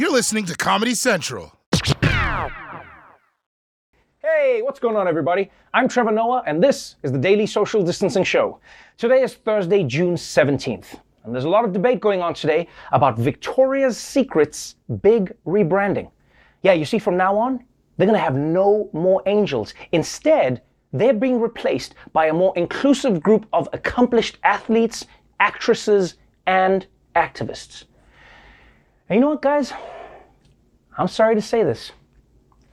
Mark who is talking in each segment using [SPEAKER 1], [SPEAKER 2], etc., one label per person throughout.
[SPEAKER 1] You're listening to Comedy Central.
[SPEAKER 2] Hey, what's going on, everybody? I'm Trevor Noah, and this is the Daily Social Distancing Show. Today is Thursday, June 17th, and there's a lot of debate going on today about Victoria's Secret's big rebranding. Yeah, you see, from now on, they're gonna have no more angels. Instead, they're being replaced by a more inclusive group of accomplished athletes, actresses, and activists. And you know what, guys? I'm sorry to say this,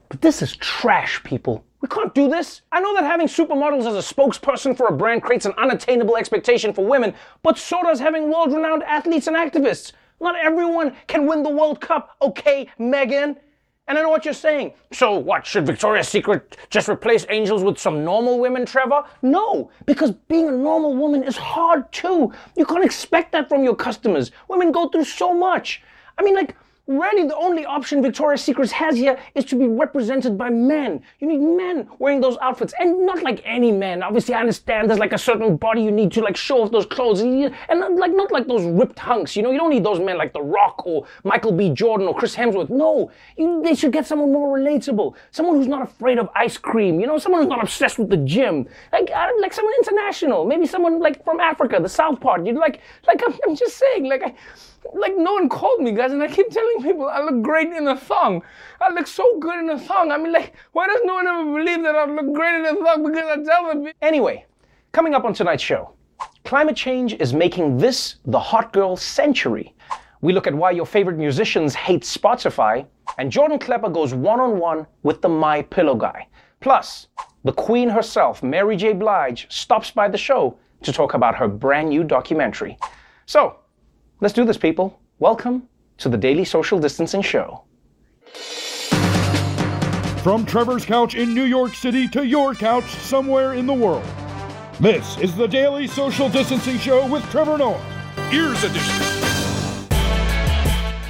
[SPEAKER 2] but this is trash, people. We can't do this. I know that having supermodels as a spokesperson for a brand creates an unattainable expectation for women, but so does having world renowned athletes and activists. Not everyone can win the World Cup, okay, Megan? And I know what you're saying. So, what, should Victoria's Secret just replace angels with some normal women, Trevor? No, because being a normal woman is hard too. You can't expect that from your customers. Women go through so much. I mean, like, really, the only option Victoria's Secret has here is to be represented by men. You need men wearing those outfits, and not like any men. Obviously, I understand there's like a certain body you need to like show off those clothes, and like not like those ripped hunks. You know, you don't need those men like The Rock or Michael B. Jordan or Chris Hemsworth. No, you, they should get someone more relatable, someone who's not afraid of ice cream. You know, someone who's not obsessed with the gym, like like someone international, maybe someone like from Africa, the South part. You like like I'm, I'm just saying, like I like no one called me guys and i keep telling people i look great in a thong. I look so good in a thong. I mean like why does no one ever believe that i look great in a thong? Because i tell them. Anyway coming up on tonight's show climate change is making this the hot girl century. We look at why your favorite musicians hate spotify and jordan klepper goes one-on-one with the my pillow guy. Plus the queen herself mary j. Blige stops by the show to talk about her brand new documentary. So Let's do this, people. Welcome to the Daily Social Distancing Show.
[SPEAKER 3] From Trevor's couch in New York City to your couch somewhere in the world. This is the Daily Social Distancing Show with Trevor Noah.
[SPEAKER 1] Ears Edition.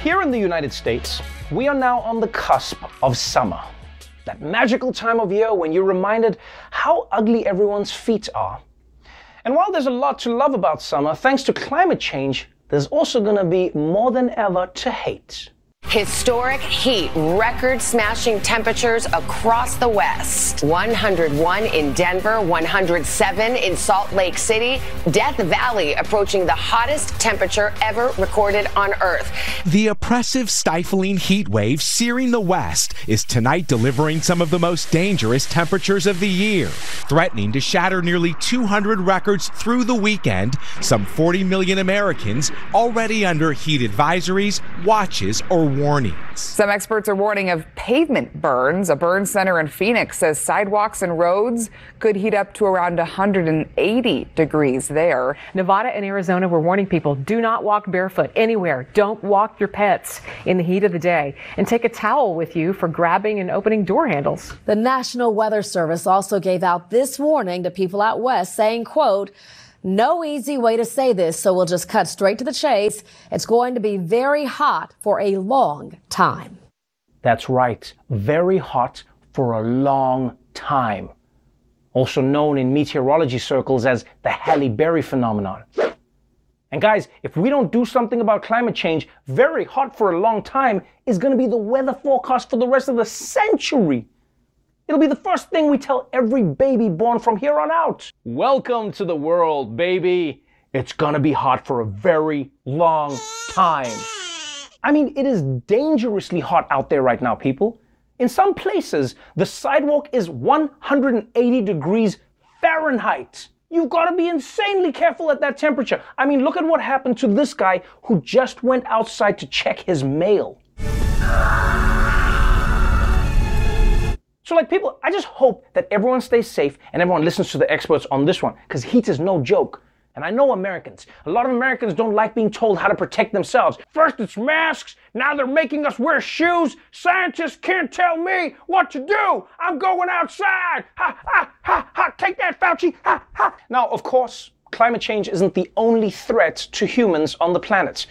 [SPEAKER 2] Here in the United States, we are now on the cusp of summer. That magical time of year when you're reminded how ugly everyone's feet are. And while there's a lot to love about summer, thanks to climate change, there's also going to be more than ever to hate.
[SPEAKER 4] Historic heat, record smashing temperatures across the West. 101 in Denver, 107 in Salt Lake City. Death Valley approaching the hottest temperature ever recorded on Earth.
[SPEAKER 5] The oppressive, stifling heat wave searing the West is tonight delivering some of the most dangerous temperatures of the year, threatening to shatter nearly 200 records through the weekend. Some 40 million Americans already under heat advisories, watches, or warnings.
[SPEAKER 6] Some experts are warning of pavement burns. A burn center in Phoenix says sidewalks and roads could heat up to around 180 degrees there.
[SPEAKER 7] Nevada and Arizona were warning people do not walk barefoot anywhere. Don't walk your pets in the heat of the day. And take a towel with you for grabbing and opening door handles.
[SPEAKER 8] The National Weather Service also gave out this warning to people out west saying, quote, no easy way to say this, so we'll just cut straight to the chase. It's going to be very hot for a long time.
[SPEAKER 2] That's right, very hot for a long time. Also known in meteorology circles as the Halle Berry phenomenon. And guys, if we don't do something about climate change, very hot for a long time is going to be the weather forecast for the rest of the century. It'll be the first thing we tell every baby born from here on out. Welcome to the world, baby. It's gonna be hot for a very long time. I mean, it is dangerously hot out there right now, people. In some places, the sidewalk is 180 degrees Fahrenheit. You've got to be insanely careful at that temperature. I mean, look at what happened to this guy who just went outside to check his mail. So, like, people, I just hope that everyone stays safe and everyone listens to the experts on this one, because heat is no joke. And I know Americans. A lot of Americans don't like being told how to protect themselves. First it's masks, now they're making us wear shoes. Scientists can't tell me what to do. I'm going outside. Ha, ha, ha, ha. Take that, Fauci. Ha, ha. Now, of course, climate change isn't the only threat to humans on the planet.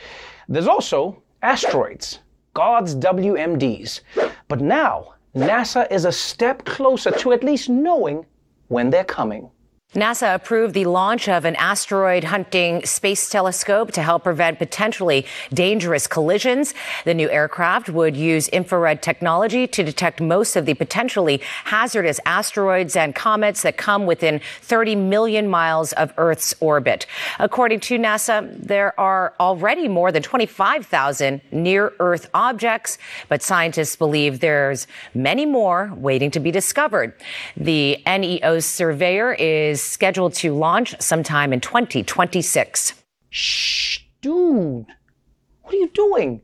[SPEAKER 2] There's also asteroids, God's WMDs. But now, NASA is a step closer to at least knowing when they're coming.
[SPEAKER 9] NASA approved the launch of an asteroid hunting space telescope to help prevent potentially dangerous collisions. The new aircraft would use infrared technology to detect most of the potentially hazardous asteroids and comets that come within 30 million miles of Earth's orbit. According to NASA, there are already more than 25,000 near Earth objects, but scientists believe there's many more waiting to be discovered. The NEO's surveyor is scheduled to launch sometime in 2026.
[SPEAKER 2] Shh, dude. What are you doing?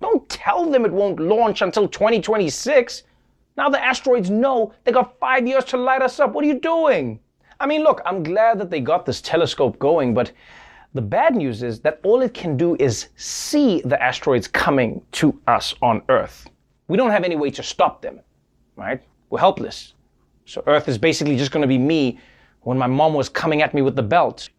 [SPEAKER 2] Don't tell them it won't launch until 2026. Now the asteroids know they got five years to light us up. What are you doing? I mean, look, I'm glad that they got this telescope going, but the bad news is that all it can do is see the asteroids coming to us on Earth. We don't have any way to stop them, right? We're helpless. So Earth is basically just going to be me when my mom was coming at me with the belt.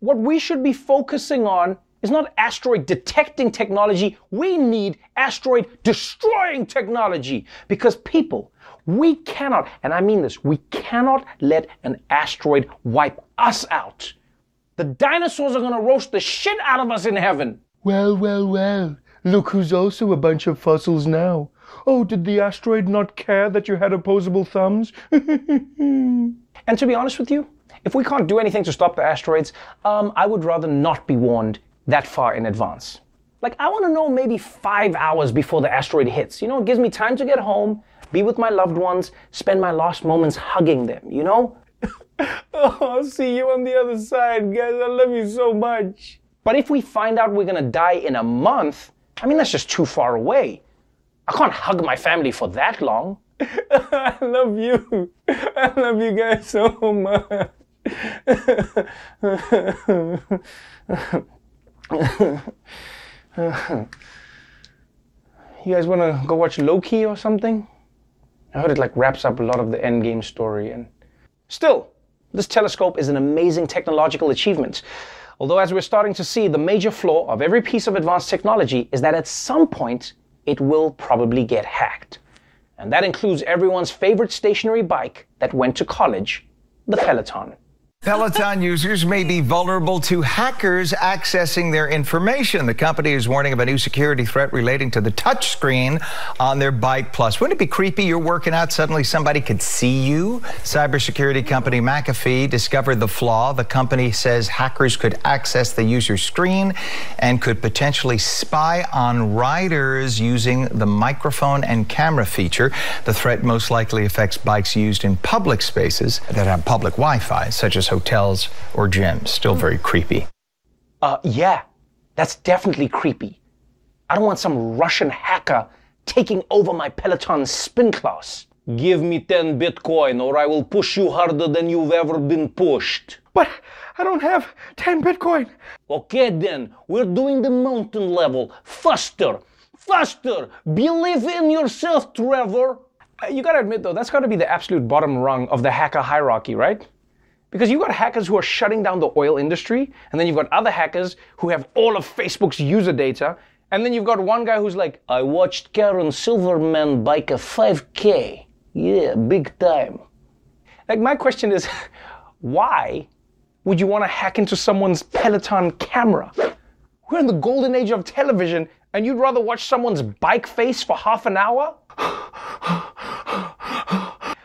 [SPEAKER 2] what we should be focusing on is not asteroid detecting technology. We need asteroid destroying technology because people, we cannot, and I mean this, we cannot let an asteroid wipe us out. The dinosaurs are going to roast the shit out of us in heaven.
[SPEAKER 10] Well, well, well. Look who's also a bunch of fossils now. Oh, did the asteroid not care that you had opposable thumbs?
[SPEAKER 2] and to be honest with you, if we can't do anything to stop the asteroids, um, I would rather not be warned that far in advance. Like, I want to know maybe five hours before the asteroid hits. You know, it gives me time to get home, be with my loved ones, spend my last moments hugging them, you know? oh, I'll see you on the other side, guys. I love you so much. But if we find out we're going to die in a month, I mean, that's just too far away. I can't hug my family for that long. I love you. I love you guys so much. you guys want to go watch Loki or something? I heard it like wraps up a lot of the Endgame story and still, this telescope is an amazing technological achievement. Although as we're starting to see, the major flaw of every piece of advanced technology is that at some point it will probably get hacked. And that includes everyone's favorite stationary bike that went to college, the Peloton.
[SPEAKER 11] Peloton users may be vulnerable to hackers accessing their information. The company is warning of a new security threat relating to the touchscreen on their Bike Plus. Wouldn't it be creepy? You're working out, suddenly somebody could see you. Cybersecurity company McAfee discovered the flaw. The company says hackers could access the user's screen and could potentially spy on riders using the microphone and camera feature. The threat most likely affects bikes used in public spaces that have public Wi Fi, such as hotels or gyms. Still very creepy.
[SPEAKER 2] Uh, yeah, that's definitely creepy. I don't want some Russian hacker taking over my Peloton spin class. Give me 10 Bitcoin or I will push you harder than you've ever been pushed.
[SPEAKER 10] But I don't have 10 Bitcoin.
[SPEAKER 2] Okay, then, we're doing the mountain level. Faster, faster. Believe in yourself, Trevor. Uh, you gotta admit, though, that's gotta be the absolute bottom rung of the hacker hierarchy, right? Because you've got hackers who are shutting down the oil industry, and then you've got other hackers who have all of Facebook's user data, and then you've got one guy who's like, I watched Karen Silverman bike a 5K. Yeah, big time. Like, my question is, why would you want to hack into someone's Peloton camera? We're in the golden age of television, and you'd rather watch someone's bike face for half an hour?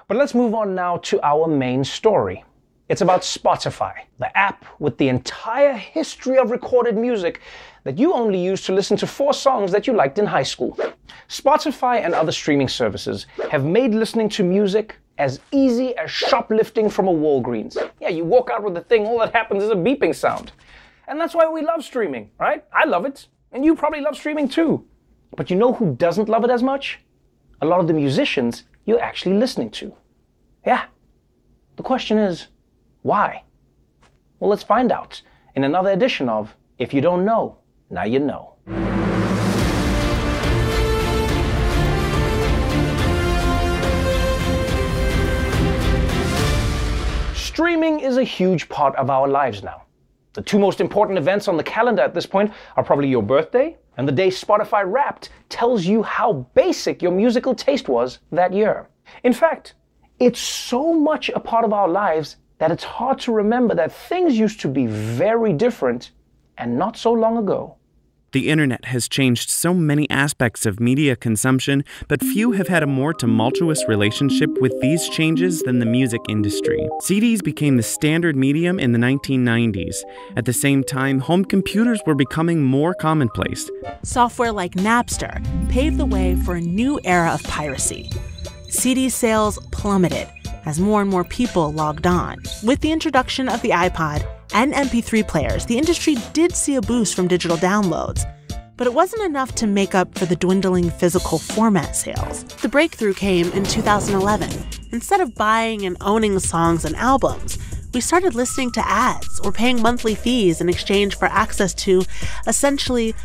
[SPEAKER 2] but let's move on now to our main story. It's about Spotify, the app with the entire history of recorded music that you only use to listen to four songs that you liked in high school. Spotify and other streaming services have made listening to music as easy as shoplifting from a Walgreens. Yeah, you walk out with the thing, all that happens is a beeping sound. And that's why we love streaming, right? I love it, and you probably love streaming too. But you know who doesn't love it as much? A lot of the musicians you're actually listening to. Yeah. The question is, why? Well, let's find out in another edition of If You Don't Know, Now You Know. Streaming is a huge part of our lives now. The two most important events on the calendar at this point are probably your birthday And the day Spotify Wrapped tells you how basic your musical taste was that year. In fact, it's so much a part of our lives that it's hard to remember that things used to be very different and not so long ago.
[SPEAKER 12] The internet has changed so many aspects of media consumption, but few have had a more tumultuous relationship with these changes than the music industry. CDs became the standard medium in the 1990s. At the same time, home computers were becoming more commonplace.
[SPEAKER 13] Software like Napster paved the way for a new era of piracy. CD sales plummeted as more and more people logged on. With the introduction of the iPod, and MP3 players, the industry did see a boost from digital downloads. But it wasn't enough to make up for the dwindling physical format sales. The breakthrough came in 2011. Instead of buying and owning songs and albums, we started listening to ads or paying monthly fees in exchange for access to essentially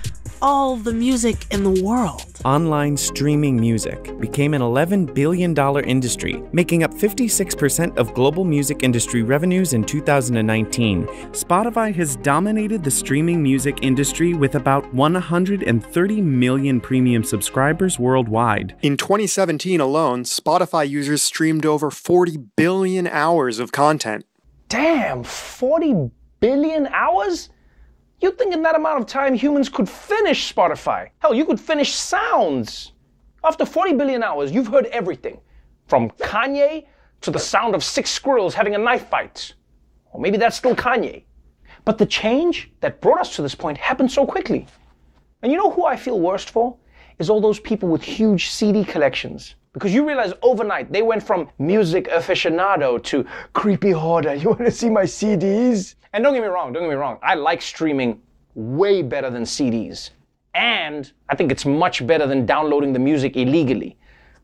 [SPEAKER 13] all the music in the world.
[SPEAKER 12] Online streaming music became an $11 billion industry, making up 56% of global music industry revenues in 2019. Spotify has dominated the streaming music industry with about 130 million premium subscribers worldwide.
[SPEAKER 14] In 2017 alone, Spotify users streamed over 40 billion hours of content.
[SPEAKER 2] Damn, 40 billion hours? You'd think in that amount of time humans could finish Spotify. Hell, you could finish sounds. After 40 billion hours, you've heard everything from Kanye to the sound of six squirrels having a knife fight. Or maybe that's still Kanye. But the change that brought us to this point happened so quickly. And you know who I feel worst for? Is all those people with huge CD collections. Because you realize overnight they went from music aficionado to creepy hoarder. You want to see my CDs? And don't get me wrong, don't get me wrong. I like streaming way better than CDs. And I think it's much better than downloading the music illegally.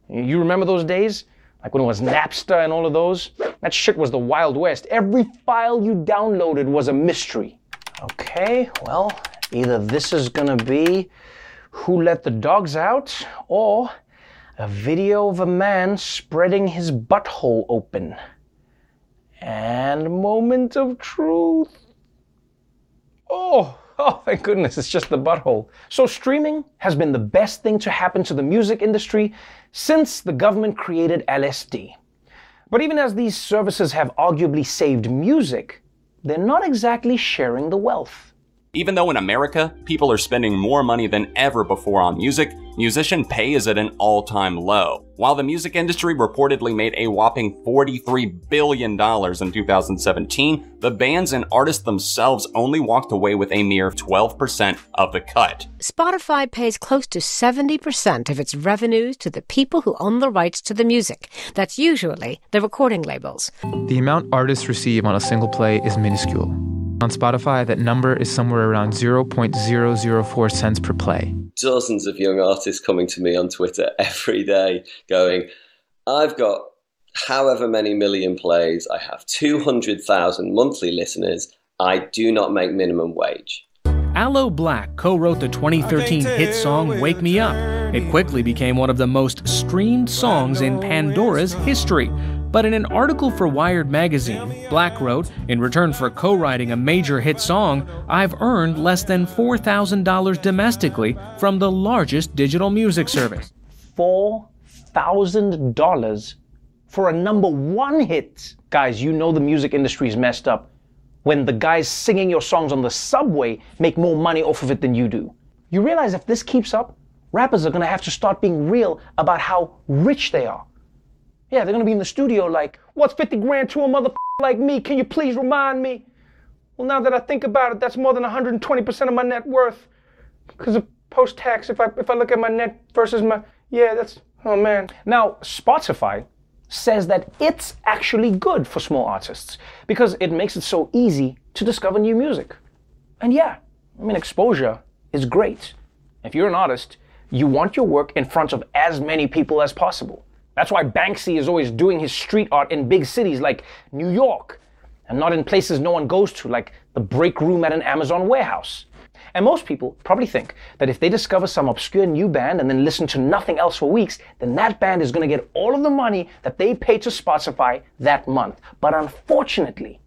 [SPEAKER 2] You remember those days? Like when it was Napster and all of those? That shit was the Wild West. Every file you downloaded was a mystery. Okay, well, either this is gonna be Who Let the Dogs Out or a video of a man spreading his butthole open. And moment of truth. Oh, oh, thank goodness, it's just the butthole. So, streaming has been the best thing to happen to the music industry since the government created LSD. But even as these services have arguably saved music, they're not exactly sharing the wealth.
[SPEAKER 15] Even though in America, people are spending more money than ever before on music, musician pay is at an all time low. While the music industry reportedly made a whopping $43 billion in 2017, the bands and artists themselves only walked away with a mere 12% of the cut.
[SPEAKER 16] Spotify pays close to 70% of its revenues to the people who own the rights to the music. That's usually the recording labels.
[SPEAKER 17] The amount artists receive on a single play is minuscule. On Spotify, that number is somewhere around 0.004 cents per play.
[SPEAKER 18] Dozens of young artists coming to me on Twitter every day going, I've got however many million plays, I have 200,000 monthly listeners, I do not make minimum wage.
[SPEAKER 19] Aloe Blacc co wrote the 2013 hit song Wake Me Up. It quickly became one of the most streamed songs in Pandora's history. But in an article for Wired magazine, Blacc wrote, in return for co writing a major hit song, I've earned less than $4,000 domestically from the largest digital music service.
[SPEAKER 2] $4,000 for a number one hit? Guys, you know the music industry is messed up when the guys singing your songs on the subway make more money off of it than you do. You realize if this keeps up, rappers are gonna have to start being real about how rich they are. Yeah, they're gonna be in the studio like, what's 50 grand to a mother like me? Can you please remind me? Well, now that I think about it, that's more than 120% of my net worth. Because of post tax, if I, if I look at my net versus my, yeah, that's, oh man. Now, Spotify says that it's actually good for small artists because it makes it so easy to discover new music. And yeah, I mean, exposure is great. If you're an artist, you want your work in front of as many people as possible. That's why Banksy is always doing his street art in big cities like New York and not in places no one goes to, like the break room at an Amazon warehouse. And most people probably think that if they discover some obscure new band and then listen to nothing else for weeks, then that band is going to get all of the money that they paid to Spotify that month. But unfortunately,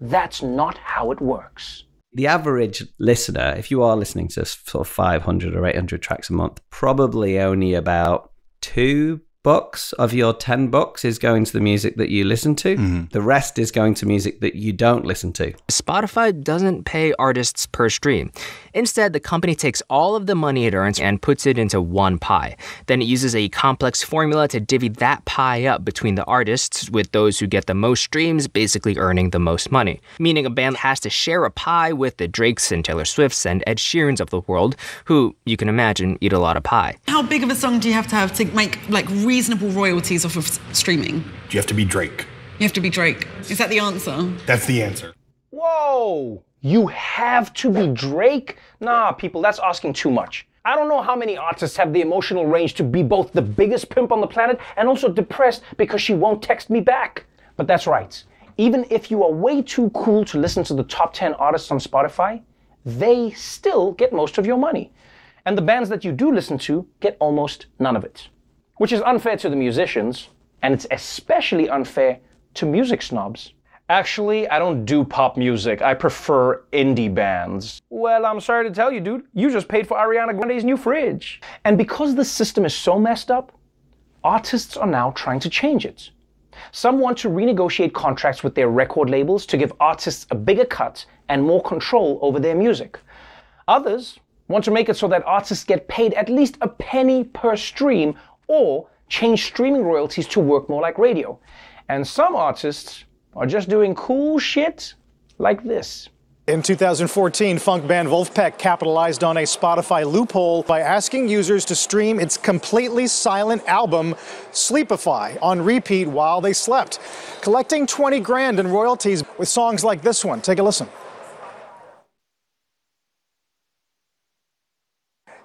[SPEAKER 2] that's not how it works.
[SPEAKER 20] The average listener, if you are listening to sort of 500 or 800 tracks a month, probably only about two bucks of your 10 bucks is going to the music that you listen to.
[SPEAKER 21] Mm-hmm.
[SPEAKER 20] The rest is going to music that you don't listen to.
[SPEAKER 21] Spotify doesn't pay artists per stream. Instead, the company takes all of the money it earns and puts it into one pie. Then it uses a complex formula to divvy that pie up between the artists, with those who get the most streams basically earning the most money. Meaning a band has to share a pie with the Drakes and Taylor Swifts and Ed Sheerans of the world, who, you can imagine, eat a lot of pie.
[SPEAKER 22] How big of a song do you have to have to make like reasonable royalties off of s- streaming?
[SPEAKER 23] You have to be Drake.
[SPEAKER 22] You have to be Drake. Is that the answer?
[SPEAKER 23] That's the answer.
[SPEAKER 2] Whoa! You have to be Drake? Nah, people, that's asking too much. I don't know how many artists have the emotional range to be both the biggest pimp on the planet and also depressed because she won't text me back. But that's right. Even if you are way too cool to listen to the top 10 artists on Spotify, they still get most of your money. And the bands that you do listen to get almost none of it. Which is unfair to the musicians, and it's especially unfair to music snobs. Actually, I don't do pop music. I prefer indie bands. Well, I'm sorry to tell you, dude, you just paid for Ariana Grande's new fridge. And because the system is so messed up, artists are now trying to change it. Some want to renegotiate contracts with their record labels to give artists a bigger cut and more control over their music. Others want to make it so that artists get paid at least a penny per stream or change streaming royalties to work more like radio. And some artists are just doing cool shit like this.
[SPEAKER 24] In 2014, funk band Vulfpeck capitalized on a Spotify loophole by asking users to stream its completely silent album, Sleepify, on repeat while they slept, collecting 20 grand in royalties with songs like this one. Take a listen.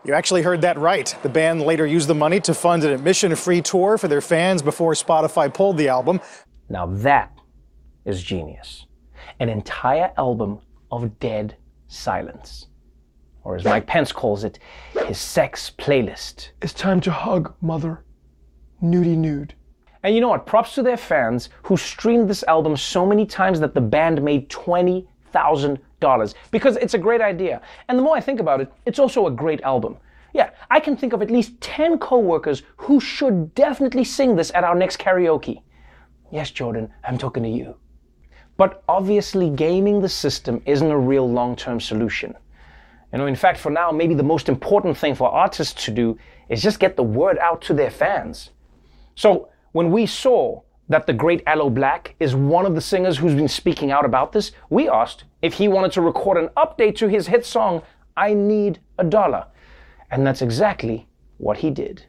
[SPEAKER 24] You actually heard that right. The band later used the money to fund an admission free tour for their fans before Spotify pulled the album.
[SPEAKER 2] Now that is genius. An entire album of dead silence. Or as Mike Pence calls it, his sex playlist.
[SPEAKER 10] It's time to hug, mother. Nudie nude.
[SPEAKER 2] And you know what? Props to their fans who streamed this album so many times that the band made $20,000 because it's a great idea. And the more I think about it, it's also a great album. Yeah, I can think of at least 10 coworkers who should definitely sing this at our next karaoke. Yes, Jordan, I'm talking to you. But obviously, gaming the system isn't a real long term solution. You know, in fact, for now, maybe the most important thing for artists to do is just get the word out to their fans. So, when we saw that the great Aloe Blacc is one of the singers who's been speaking out about this, we asked if he wanted to record an update to his hit song, I Need a Dollar. And that's exactly what he did.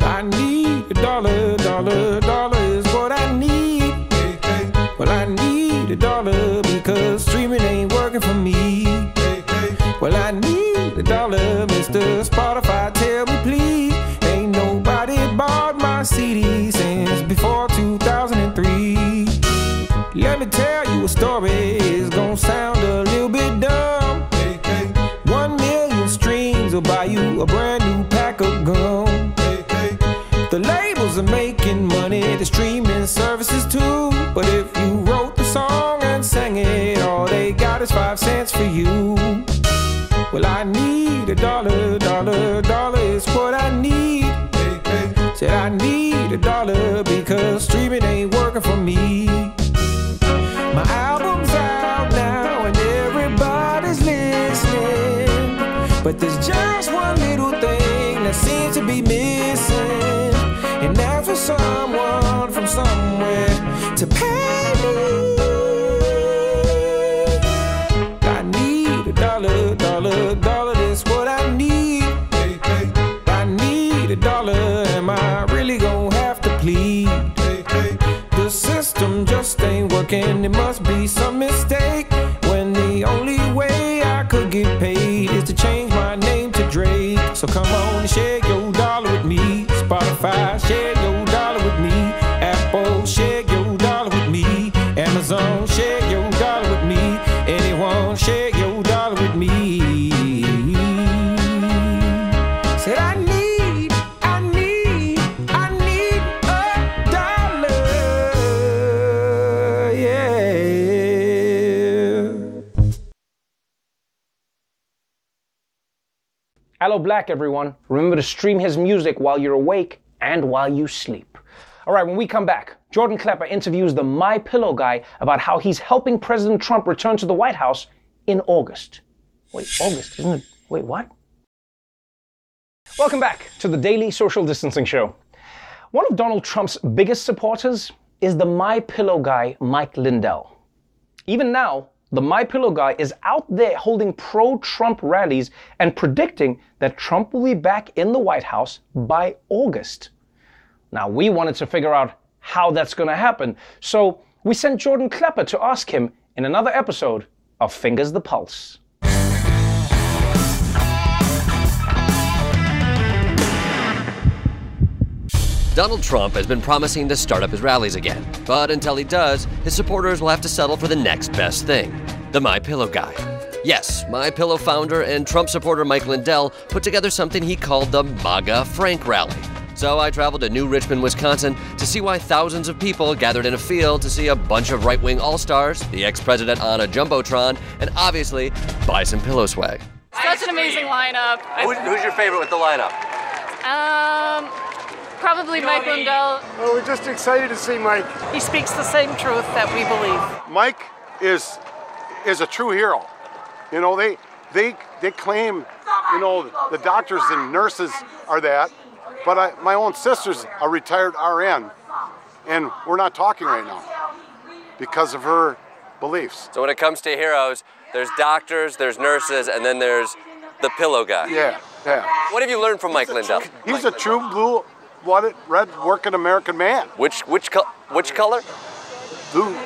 [SPEAKER 25] I need a dollar, dollar, dollar is what I need. Well, I need a dollar because streaming ain't working for me. Well, I need a dollar, need come on
[SPEAKER 2] Aloe Blacc, everyone. Remember to stream his music while you're awake and while you sleep. All right, when we come back, Jordan Klepper interviews the My Pillow guy about how he's helping President Trump return to the White House in August. Wait, August, isn't it? Wait, what? Welcome back to the Daily Social Distancing Show. One of Donald Trump's biggest supporters is the My Pillow guy, Mike Lindell. Even now, the My Pillow guy is out there holding pro-Trump rallies and predicting that Trump will be back in the White House by August. Now, we wanted to figure out how that's going to happen, so we sent Jordan Klepper to ask him in another episode of Fingers the Pulse.
[SPEAKER 26] Donald Trump has been promising to start up his rallies again, but until he does, his supporters will have to settle for the next best thing the My Pillow guy. Yes, My Pillow founder and Trump supporter Mike Lindell put together something he called the MAGA Frank Rally. So I traveled to New Richmond, Wisconsin to see why thousands of people gathered in a field to see a bunch of right wing all stars, the ex president on a Jumbotron, and obviously buy some pillow swag.
[SPEAKER 27] Such an amazing lineup.
[SPEAKER 26] Who's, who's your favorite with the lineup?
[SPEAKER 27] Um, probably Mike Lindell.
[SPEAKER 28] Well, we're just excited to see Mike.
[SPEAKER 27] He speaks the same truth that we believe.
[SPEAKER 28] Mike is is a true hero. You know, they they they claim, you know, the doctors and nurses are that, but I, my own sister's a retired RN, and we're not talking right now because of her beliefs.
[SPEAKER 26] So when it comes to heroes, there's doctors, there's nurses, and then there's the pillow guy.
[SPEAKER 28] Yeah, yeah.
[SPEAKER 26] What have you learned from Mike Lindell?
[SPEAKER 28] He's a true blue-blooded, red working American man.
[SPEAKER 26] Which which co- which color?
[SPEAKER 28] Blue,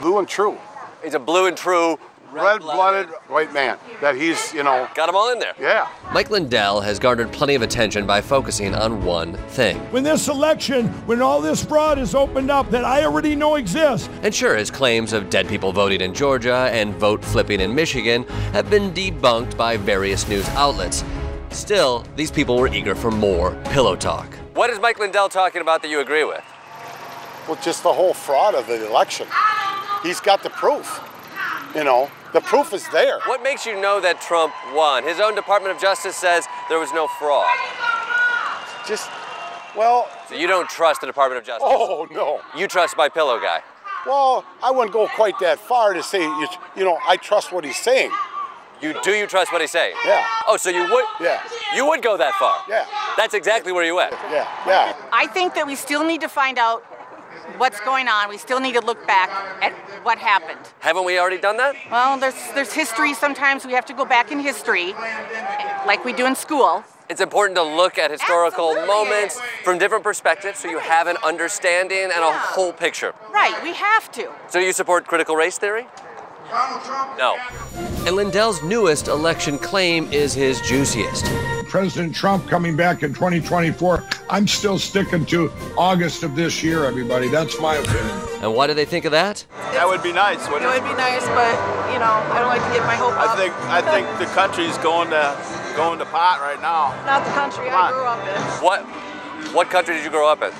[SPEAKER 28] blue and true.
[SPEAKER 26] He's a blue and true
[SPEAKER 28] red-blooded white man. That he's, you know.
[SPEAKER 26] Got them all in there.
[SPEAKER 28] Yeah.
[SPEAKER 26] Mike Lindell has garnered plenty of attention by focusing on one thing.
[SPEAKER 29] When this election, when all this fraud is opened up that I already know exists.
[SPEAKER 26] And sure, his claims of dead people voting in Georgia and vote flipping in Michigan have been debunked by various news outlets. Still, these people were eager for more pillow talk. What is Mike Lindell talking about that you agree with?
[SPEAKER 28] Well, just the whole fraud of the election. He's got the proof. You know, the proof is there.
[SPEAKER 26] What makes you know that Trump won? His own Department of Justice says there was no fraud.
[SPEAKER 28] Just, well.
[SPEAKER 26] So you don't trust the Department of Justice?
[SPEAKER 28] Oh, no.
[SPEAKER 26] You trust my pillow guy?
[SPEAKER 28] Well, I wouldn't go quite that far to say, you, you know, I trust what he's saying.
[SPEAKER 26] You do you trust what he's saying?
[SPEAKER 28] Yeah.
[SPEAKER 26] Oh, so you would?
[SPEAKER 28] Yeah.
[SPEAKER 26] You would go that far?
[SPEAKER 28] Yeah.
[SPEAKER 26] That's exactly where you went.
[SPEAKER 28] Yeah. Yeah.
[SPEAKER 23] I think that we still need to find out what's going on. We still need to look back at what happened.
[SPEAKER 26] Haven't we already done that?
[SPEAKER 23] Well, there's there's history. Sometimes we have to go back in history, like we do in school.
[SPEAKER 26] It's important to look at historical moments from different perspectives so you have an understanding and a whole picture.
[SPEAKER 23] Right, we have to.
[SPEAKER 26] So you support critical race theory? Donald Trump? No. And Lindell's newest election claim is his juiciest.
[SPEAKER 30] President Trump coming back in 2024. I'm still sticking to August of this year, everybody. That's my opinion.
[SPEAKER 26] And what do they think of that?
[SPEAKER 31] That would be nice,
[SPEAKER 23] It
[SPEAKER 31] wouldn't it?
[SPEAKER 23] would be nice, but you know, I don't like to get my hope
[SPEAKER 31] I
[SPEAKER 23] up.
[SPEAKER 31] think I think the country's going to going to pot right now.
[SPEAKER 23] Not the country
[SPEAKER 31] Come
[SPEAKER 23] I
[SPEAKER 31] on.
[SPEAKER 23] grew up in.
[SPEAKER 26] What what country did you grow up in?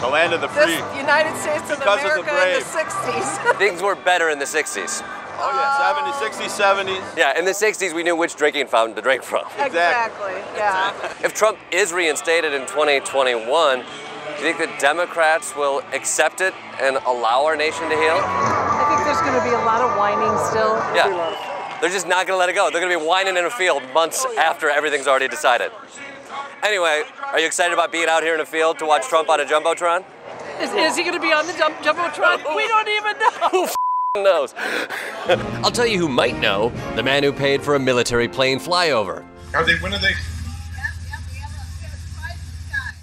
[SPEAKER 31] The land of the free.
[SPEAKER 23] This United States of
[SPEAKER 31] Because of the
[SPEAKER 23] America in the 60s.
[SPEAKER 26] Things were better in the 60s.
[SPEAKER 31] Oh yeah, 70s, 60s, 70s.
[SPEAKER 26] Yeah, in the 60s we knew which drinking fountain to drink from.
[SPEAKER 23] Exactly. Yeah.
[SPEAKER 26] If Trump is reinstated in 2021, do you think the Democrats will accept it and allow our nation to heal?
[SPEAKER 23] I think there's going to be a lot of whining still.
[SPEAKER 26] Yeah. They're just not going to let it go. They're going to be whining in a field months oh, after everything's already decided. Anyway, are you excited about being out here in a field to watch Trump on a Jumbotron?
[SPEAKER 23] Is, is he going to be on the jump, Jumbotron? we don't even know.
[SPEAKER 26] Who f- knows? I'll tell you who might know the man who paid for a military plane flyover.
[SPEAKER 30] Are they? When are they?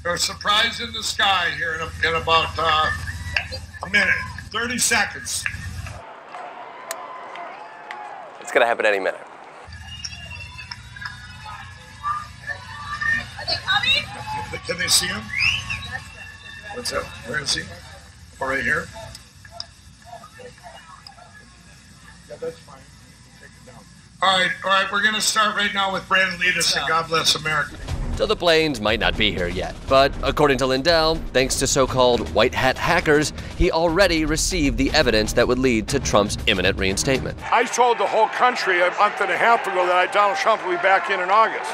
[SPEAKER 30] There's a surprise in the sky here in, a, in about uh, a minute, 30 seconds.
[SPEAKER 26] It's going to happen any minute. Are they coming?
[SPEAKER 30] Can they see him? What's up? Where is he? Right here. All right, all right. We're gonna start right now with Brandon Leadus and God Bless America.
[SPEAKER 26] So the planes might not be here yet, but according to Lindell, thanks to so-called white hat hackers, he already received the evidence that would lead to Trump's imminent reinstatement.
[SPEAKER 30] I told the whole country a month and a half ago that I, Donald Trump will be back in in August.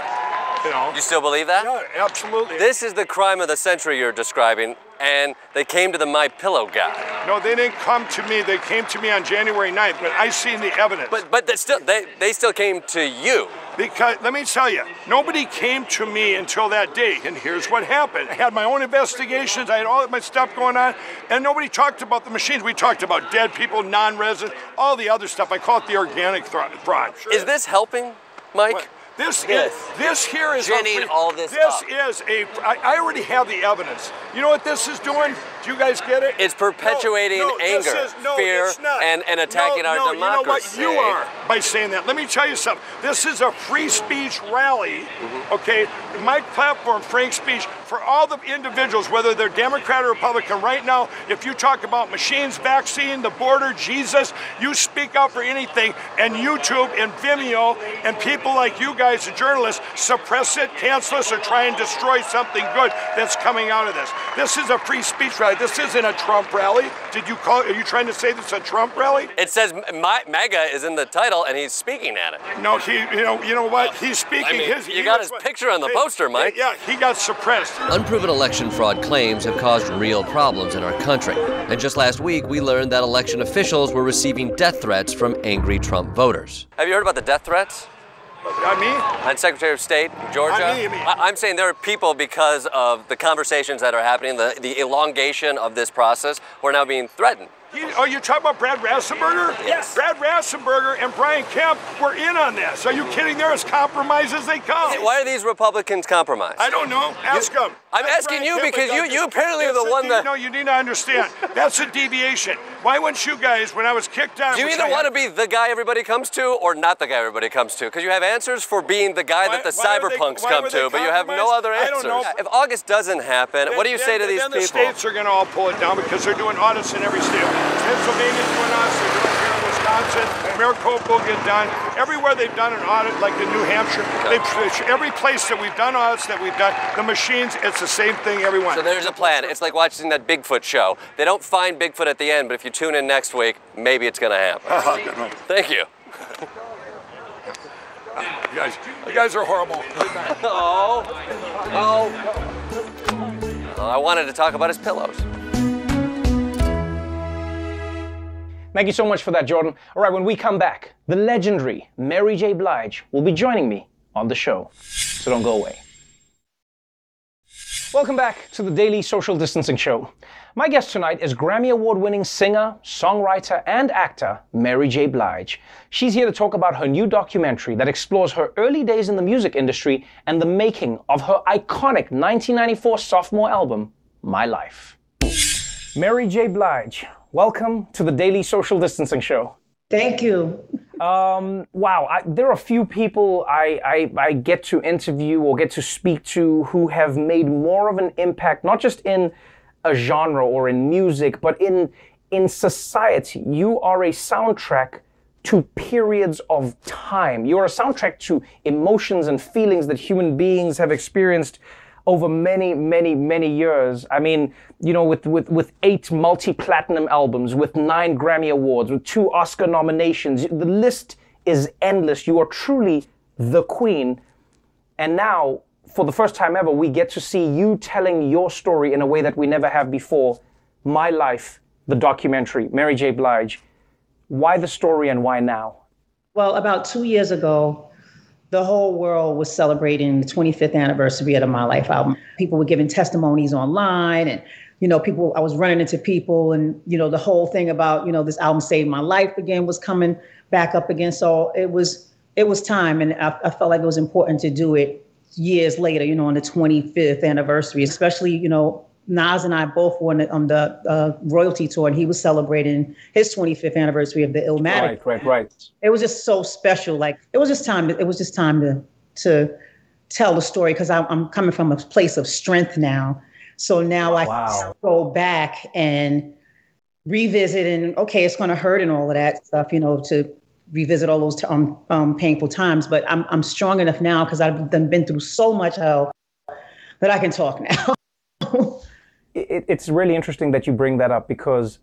[SPEAKER 31] You know.
[SPEAKER 26] You still believe that?
[SPEAKER 31] Yeah, absolutely.
[SPEAKER 26] This is the crime of the century you're describing, and they came to the My Pillow guy.
[SPEAKER 31] No, they didn't come to me. They came to me on January 9th, but I seen the evidence.
[SPEAKER 26] But but they still they they still came to you.
[SPEAKER 31] Because let me tell you, nobody came to me until that day, and here's what happened. I had my own investigations, I had all my stuff going on, and nobody talked about the machines. We talked about dead people, non-resident, all the other stuff. I call it the organic fraud.
[SPEAKER 26] Is this helping, Mike?
[SPEAKER 31] This
[SPEAKER 26] Yes.
[SPEAKER 31] is this here is
[SPEAKER 26] Ginning
[SPEAKER 31] a,
[SPEAKER 26] all this
[SPEAKER 31] This
[SPEAKER 26] up.
[SPEAKER 31] is a. I, I already have the evidence. You know what this is doing? Do you guys get it?
[SPEAKER 26] It's perpetuating
[SPEAKER 31] No, no,
[SPEAKER 26] anger,
[SPEAKER 31] is- no,
[SPEAKER 26] fear, and, and attacking our democracy.
[SPEAKER 31] You know what? You are by saying that. Let me tell you something. This is a free speech rally.
[SPEAKER 26] Mm-hmm.
[SPEAKER 31] Okay, my platform, frank speech, for all the individuals, whether they're Democrat or Republican. Right now, if you talk about machines, vaccine, the border, Jesus, you speak out for anything, and YouTube and Vimeo and people like you guys, the journalists, suppress it, cancel us, or try and destroy something good that's coming out of this. This is a free speech rally. This isn't a Trump rally. Did you call? Are you trying to say this is a Trump rally?
[SPEAKER 26] It says my, MAGA is in the title, and he's speaking at it.
[SPEAKER 31] No, he. You know. You know what? He's speaking.
[SPEAKER 26] I mean,
[SPEAKER 31] his.
[SPEAKER 26] you got his
[SPEAKER 31] what-
[SPEAKER 26] picture on the
[SPEAKER 31] Hey,
[SPEAKER 26] poster, Mike.
[SPEAKER 31] Yeah, he got suppressed.
[SPEAKER 26] Unproven election fraud claims have caused real problems in our country. And just last week, we learned that election officials were receiving death threats from angry Trump voters. Have you heard about the death threats?
[SPEAKER 31] On me?
[SPEAKER 26] On Secretary of State, Georgia?
[SPEAKER 31] On me, you mean?
[SPEAKER 26] I- I'm saying there are people, because of the conversations that are happening, the, the elongation of this process, who are now being threatened.
[SPEAKER 31] He, oh, you talking about Brad Raffensperger?
[SPEAKER 26] Yes.
[SPEAKER 31] Brad Raffensperger and Brian Kemp were in on this. Are you kidding? They're as compromised as they come.
[SPEAKER 26] Why are these Republicans compromised?
[SPEAKER 31] I don't know. Ask them.
[SPEAKER 26] I'm
[SPEAKER 31] Ask
[SPEAKER 26] asking you because you, you apparently are the one that.
[SPEAKER 31] No, you need to understand. That's a deviation. Why wouldn't you guys, when I was kicked out?
[SPEAKER 26] Do you either want to be the guy everybody comes to or not the guy everybody comes to? Because you have answers for being the guy that the
[SPEAKER 31] why were they-
[SPEAKER 26] cyberpunks come to, but you have no other
[SPEAKER 31] I don't
[SPEAKER 26] answers.
[SPEAKER 31] know.
[SPEAKER 26] If August doesn't happen, what do you
[SPEAKER 31] Then-
[SPEAKER 26] say to these
[SPEAKER 31] then
[SPEAKER 26] people?
[SPEAKER 31] the states are going to all pull it down because they're doing audits in every state. Pennsylvania's doing audits. They're doing here Wisconsin. Maricopa will get done. Everywhere they've done an audit, like in New Hampshire, they've, every place that we've done audits that we've done, the machines, it's the same thing. Everyone.
[SPEAKER 26] So there's a plan. It's like watching that Bigfoot show. They don't find Bigfoot at the end, but if you tune in next week, maybe it's going to happen.
[SPEAKER 31] Uh-huh.
[SPEAKER 26] Thank you.
[SPEAKER 31] You guys, you guys are horrible.
[SPEAKER 26] oh, oh. I wanted to talk about his pillows.
[SPEAKER 2] Thank you so much for that, Jordan. All right, when we come back, the legendary Mary J. Blige will be joining me on the show. So don't go away. Welcome back to the Daily Social Distancing Show. My guest tonight is Grammy Award winning singer, songwriter, and actor Mary J. Blige. She's here to talk about her new documentary that explores her early days in the music industry and the making of her iconic 1994 sophomore album, My Life. Mary J. Blige, welcome to the Daily Social Distancing Show.
[SPEAKER 32] Thank you.
[SPEAKER 2] Um, wow, I, there are a few people I, I, I get to interview or get to speak to who have made more of an impact, not just in a genre or in music, but in in society. You are a soundtrack to periods of time. You're a soundtrack to emotions and feelings that human beings have experienced over many, many, many years. I mean, you know, with, with, with eight multi platinum albums, with nine Grammy Awards, with two Oscar nominations, the list is endless. You are truly the queen. And now, for the first time ever, we get to see you telling your story in a way that we never have before. My Life, the documentary, Mary J. Blige. Why the story and why now?
[SPEAKER 32] Well, about two years ago, the whole world was celebrating the 25th anniversary of the My Life album. People were giving testimonies online and you know, people I was running into people and you know, the whole thing about, you know, this album saved my life again was coming back up again. So it was it was time and I, I felt like it was important to do it years later, you know, on the 25th anniversary, especially, you know, Nas and I both were on the, on the uh, royalty tour, and he was celebrating his 25th anniversary of the Illmatic.
[SPEAKER 2] Right, right, right.
[SPEAKER 32] It was just so special. Like it was just time. To, it was just time to to tell the story because I'm, I'm coming from a place of strength now. So now I
[SPEAKER 2] Wow.
[SPEAKER 32] go back and revisit, and okay, it's going to hurt and all of that stuff, you know, to revisit all those um, um, painful times. But I'm I'm strong enough now because I've done been through so much hell that I can talk now.
[SPEAKER 2] it, it's really interesting that you bring that up because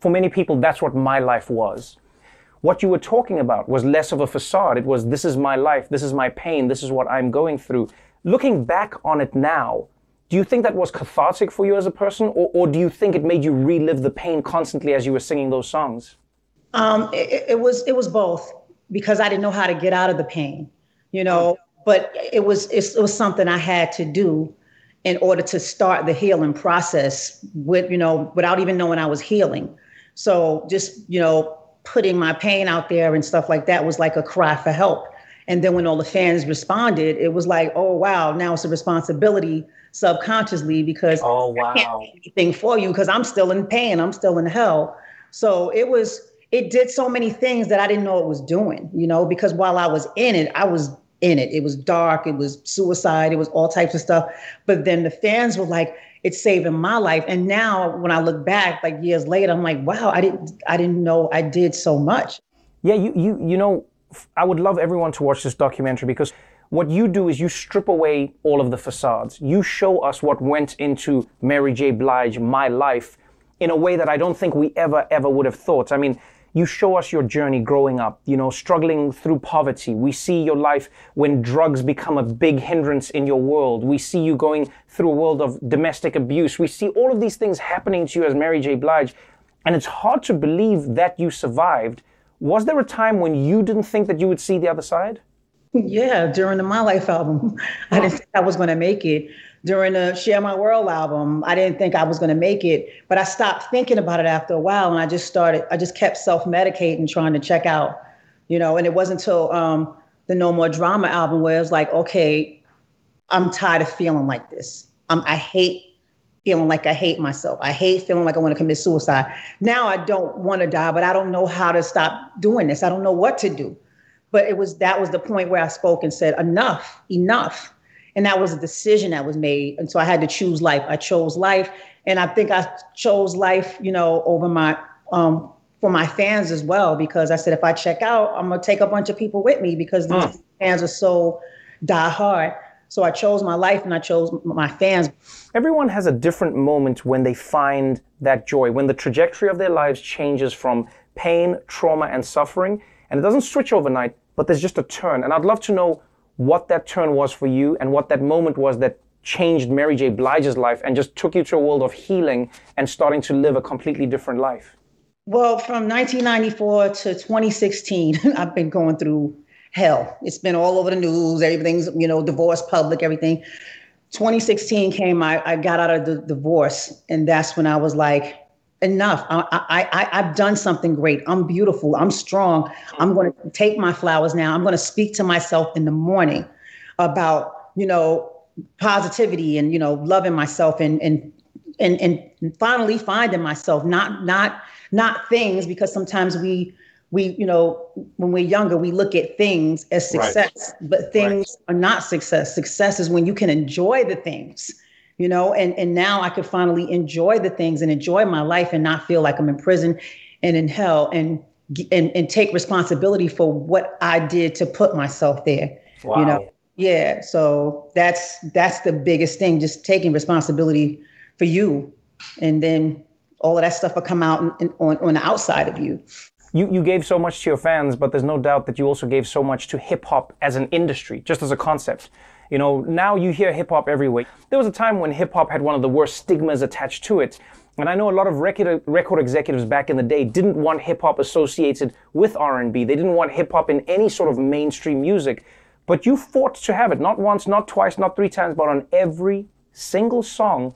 [SPEAKER 2] for many people, that's what my life was. What you were talking about was less of a facade. It was, this is my life, this is my pain, this is what I'm going through. Looking back on it now, do you think that was cathartic for you as a person, or, or do you think it made you relive the pain constantly as you were singing those songs?
[SPEAKER 32] Um, it, it was it was both because I didn't know how to get out of the pain, you know. But it was it was something I had to do in order to start the healing process with you know without even knowing I was healing. So just you know putting my pain out there and stuff like that was like a cry for help. And then when all the fans responded, it was like, oh wow, now it's a responsibility subconsciously because
[SPEAKER 2] oh wow,
[SPEAKER 32] I can't do anything for you because I'm still in pain, I'm still in hell. So it was it did so many things that I didn't know it was doing, you know, because while I was in it, I was in it. It was dark, it was suicide, it was all types of stuff. But then the fans were like, it's saving my life. And now when I look back, like years later, I'm like, wow, I didn't I didn't know I did so much.
[SPEAKER 2] Yeah, you you you know, I would love everyone to watch this documentary because what you do is you strip away all of the facades. You show us what went into Mary J. Blige, my life, in a way that I don't think we ever, ever would have thought. I mean, you show us your journey growing up, you know, struggling through poverty. We see your life when drugs become a big hindrance in your world. We see you going through a world of domestic abuse. We see all of these things happening to you as Mary J. Blige. And it's hard to believe that you survived. Was there a time when you didn't think that you would see the other side?
[SPEAKER 32] Yeah, during the My Life album, I didn't think I was going to make it. During the Share My World album, I didn't think I was going to make it, but I stopped thinking about it after a while, and I just started. I just kept self medicating, trying to check out, you know. And it wasn't until um, the No More Drama album where it was like, okay, I'm tired of feeling like this. Um, I hate feeling like I hate myself. I hate feeling like I want to commit suicide. Now I don't want to die, but I don't know how to stop doing this. I don't know what to do but it was that was the point where I spoke and said enough, enough, and that was a decision that was made, and so I had to choose life. I chose life, and I think I chose life, you know, over my um, for my fans as well because I said if I check out, I'm gonna take a bunch of people with me because the fans are so die hard. So I chose my life and I chose my fans.
[SPEAKER 2] Everyone has a different moment when they find that joy, when the trajectory of their lives changes from pain, trauma, and suffering and it doesn't switch overnight, but there's just a turn. And I'd love to know what that turn was for you and what that moment was that changed Mary J. Blige's life and just took you to a world of healing and starting to live a completely different life.
[SPEAKER 32] Well, from 1994 to 2016, I've been going through hell. It's been all over the news. Everything's, you know, divorce public, everything. 2016 came, I, I got out of the divorce. And that's when I was like, enough. I, I, I, have done something great. I'm beautiful. I'm strong. I'm going to take my flowers now. I'm going to speak to myself in the morning about, you know, positivity and, you know, loving myself and, and, and, and finally finding myself, not, not, not things, because sometimes we, we, you know, when we're younger, we look at things as success, right. but things right. are not success. Success is when you can enjoy the things you know and and now i could finally enjoy the things and enjoy my life and not feel like i'm in prison and in hell and and, and take responsibility for what i did to put myself there wow. you know yeah so that's that's the biggest thing just taking responsibility for you and then all of that stuff will come out in, in, on, on the outside of you
[SPEAKER 2] you, you gave so much to your fans, but there's no doubt that you also gave so much to hip hop as an industry, just as a concept. You know, now you hear hip hop everywhere. There was a time when hip hop had one of the worst stigmas attached to it. And I know a lot of record, record executives back in the day didn't want hip hop associated with R&B. They didn't want hip hop in any sort of mainstream music. But you fought to have it, not once, not twice, not three times, but on every single song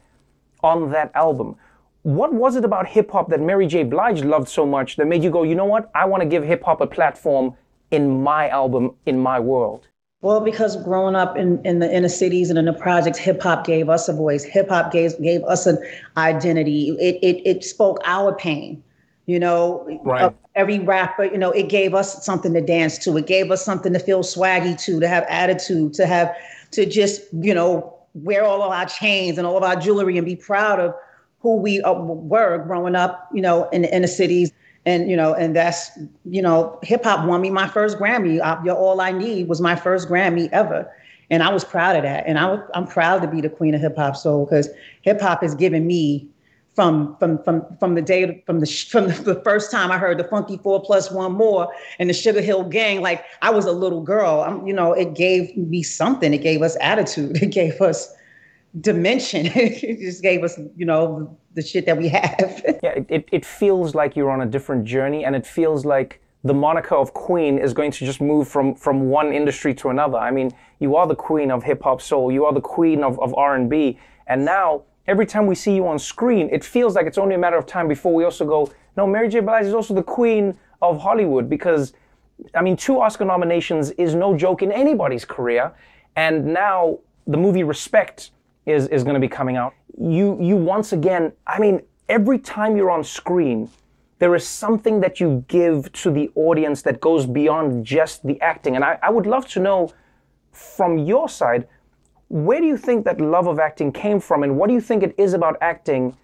[SPEAKER 2] on that album. What was it about hip hop that Mary J. Blige loved so much that made you go, you know what? I want to give hip hop a platform in my album, in my world?
[SPEAKER 32] Well, because growing up in, in the inner cities and in the projects, hip hop gave us a voice. Hip hop gave gave us an identity. It it it spoke our pain. You know,
[SPEAKER 2] right.
[SPEAKER 32] Every rapper, you know, it gave us something to dance to. It gave us something to feel swaggy to, to have attitude, to have to just, you know, wear all of our chains and all of our jewelry and be proud of who we uh, were growing up, you know, in the inner cities and you know and that's you know hip hop won me my first grammy you're all i need was my first grammy ever and i was proud of that and I was, i'm proud to be the queen of hip hop so because hip hop has given me from from from from the day from the from the first time I heard the Funky Four Plus One More and the Sugarhill Gang. Like I was a little girl. I'm, you know, it gave me something. It gave us attitude. It gave us dimension. it just gave us, you know, the shit that we have.
[SPEAKER 2] yeah, it, it feels like you're on a different journey, and it feels like the moniker of queen is going to just move from from one industry to another. I mean, you are the queen of hip hop soul. You are the queen of, of R&B, and now every time we see you on screen, it feels like it's only a matter of time before we also go, no, Mary J. Blige is also the queen of Hollywood because, I mean, two Oscar nominations is no joke in anybody's career. And now the movie Respect is, is going to be coming out. You, you once again, I mean, every time you're on screen, there is something that you give to the audience that goes beyond just the acting. And I, I would love to know from your side, where do you think that love of acting came from, and what do you think it is about acting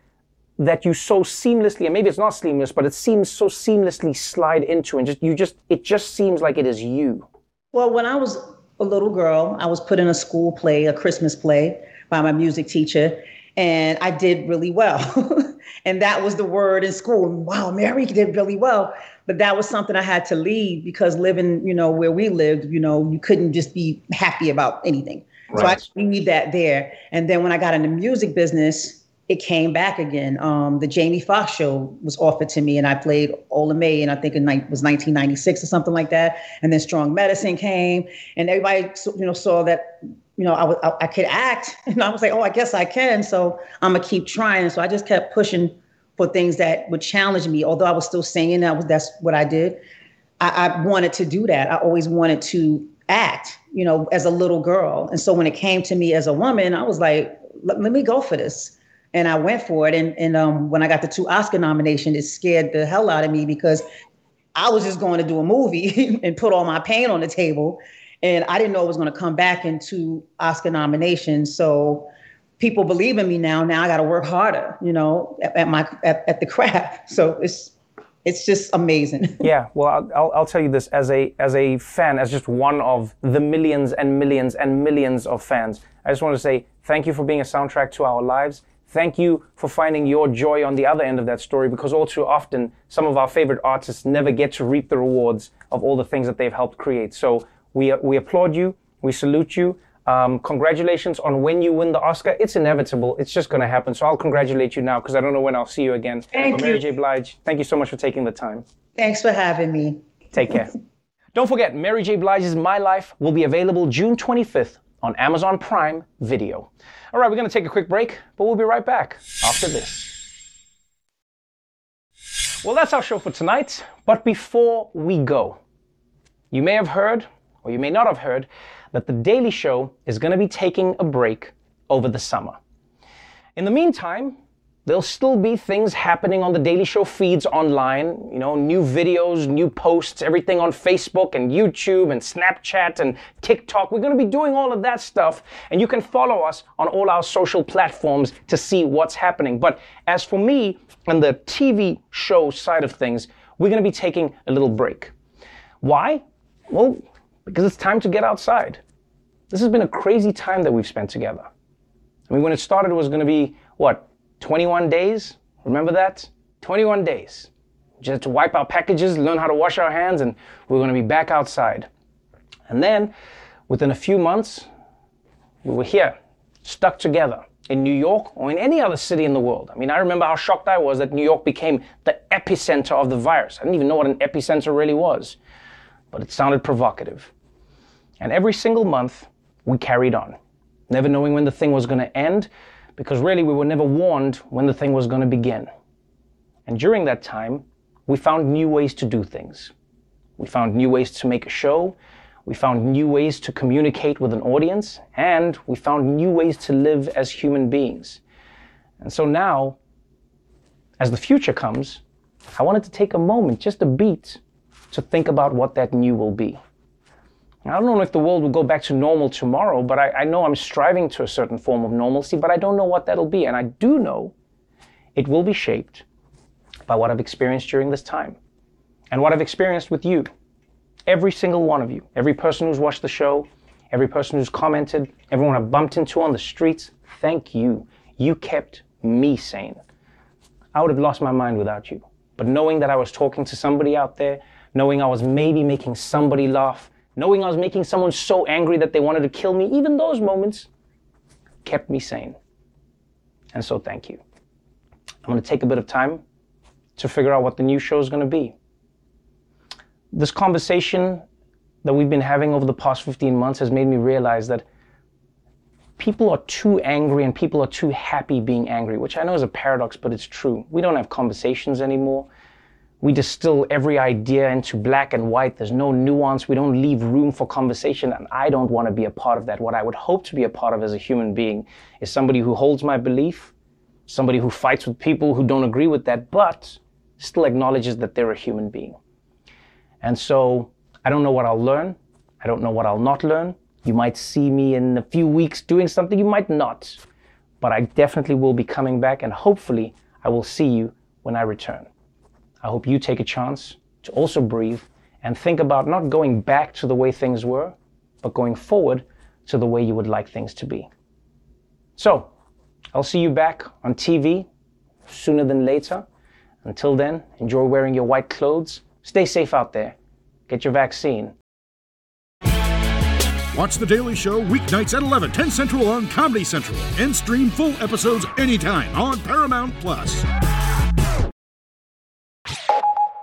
[SPEAKER 2] that you so seamlessly, and maybe it's not seamless, but it seems so seamlessly slide into, and just you just it just seems like it is you.
[SPEAKER 32] Well, when I was a little girl, I was put in a school play, a Christmas play, by my music teacher, and I did really well. and that was the word in school. Wow, Mary did really well. But that was something I had to leave because living, you know, where we lived, you know, you couldn't just be happy about anything. Right. So I need that there. And then when I got in the music business, it came back again. Um, the Jamie Foxx show was offered to me, and I played Ola Mae, and I think it was 1996 or something like that. And then Strong Medicine came, and everybody, you know, saw that, you know, I, could act, and I was like, oh, I guess I can. So I'm gonna keep trying. So I just kept pushing for things that would challenge me. Although I was still singing, that was that's what I did. I, I wanted to do that. I always wanted to act, you know, as a little girl. And so when it came to me as a woman, I was like, let, let me go for this. And I went for it. And, and um, when I got the two Oscar nominations, it scared the hell out of me because I was just going to do a movie and put all my pain on the table. And I didn't know it was going to come back into Oscar nominations. So people believe in me now. Now I got to work harder, you know, at, at my at, at the craft. So it's it's just amazing.
[SPEAKER 2] yeah, well, I'll, I'll tell you this as a as a fan, as just one of the millions and millions and millions of fans. I just want to say thank you for being a soundtrack to our lives. Thank you for finding your joy on the other end of that story because all too often some of our favorite artists never get to reap the rewards of all the things that they've helped create. So we we applaud you, we salute you. Um, congratulations on when you win the Oscar. It's inevitable. It's just going to happen. So I'll congratulate you now because I don't know when I'll see you again.
[SPEAKER 32] Thank
[SPEAKER 2] but
[SPEAKER 32] you.
[SPEAKER 2] Mary J. Blige, thank you so much for taking the time.
[SPEAKER 32] Thanks for having me.
[SPEAKER 2] Take care. don't forget, Mary J. Blige's My Life will be available June 25th on Amazon Prime Video. All right, we're going to take a quick break, but we'll be right back after this. Well, that's our show for tonight. But before we go, you may have heard, or you may not have heard, that The Daily Show is going to be taking a break over the summer. In the meantime, there'll still be things happening on The Daily Show feeds online, you know, new videos, new posts, everything on Facebook and YouTube and Snapchat and TikTok. We're going to be doing all of that stuff, and you can follow us on all our social platforms to see what's happening. But as for me and the TV show side of things, we're going to be taking a little break. Why? Well, because it's time to get outside. This has been a crazy time that we've spent together. I mean, when it started, it was going to be, what, 21 days? Remember that? 21 days. Just to wipe our packages, learn how to wash our hands, and we're going to be back outside. And then, within a few months, we were here, stuck together in New York or in any other city in the world. I mean, I remember how shocked I was that New York became the epicenter of the virus. I didn't even know what an epicenter really was, but it sounded provocative. And every single month, we carried on, never knowing when the thing was going to end, because really we were never warned when the thing was going to begin. And during that time, we found new ways to do things. We found new ways to make a show, we found new ways to communicate with an audience, and we found new ways to live as human beings. And so now, as the future comes, I wanted to take a moment, just a beat, to think about what that new will be. I don't know if the world will go back to normal tomorrow, but I, I, know I'm striving to a certain form of normalcy, but I don't know what that'll be. And I do know it will be shaped by what I've experienced during this time and what I've experienced with you. Every single one of you, every person who's watched the show, every person who's commented, everyone I bumped into on the streets, thank you. You kept me sane. I would have lost my mind without you. But knowing that I was talking to somebody out there, knowing I was maybe making somebody laugh, knowing I was making someone so angry that they wanted to kill me, even those moments kept me sane. And so thank you. I'm going to take a bit of time to figure out what the new show is going to be. This conversation that we've been having over the past 15 months has made me realize that people are too angry and people are too happy being angry, which I know is a paradox, but it's true. We don't have conversations anymore. We distill every idea into black and white. There's no nuance. We don't leave room for conversation. And I don't want to be a part of that. What I would hope to be a part of as a human being is somebody who holds my belief, somebody who fights with people who don't agree with that, but still acknowledges that they're a human being. And so I don't know what I'll learn. I don't know what I'll not learn. You might see me in a few weeks doing something, you might not. But I definitely will be coming back, and hopefully, I will see you when I return. I hope you take a chance to also breathe and think about not going back to the way things were, but going forward to the way you would like things to be. So, I'll see you back on TV sooner than later. Until then, enjoy wearing your white clothes. Stay safe out there. Get your vaccine.
[SPEAKER 33] Watch The Daily Show weeknights at 11, 10 Central on Comedy Central, and stream full episodes anytime on Paramount Plus.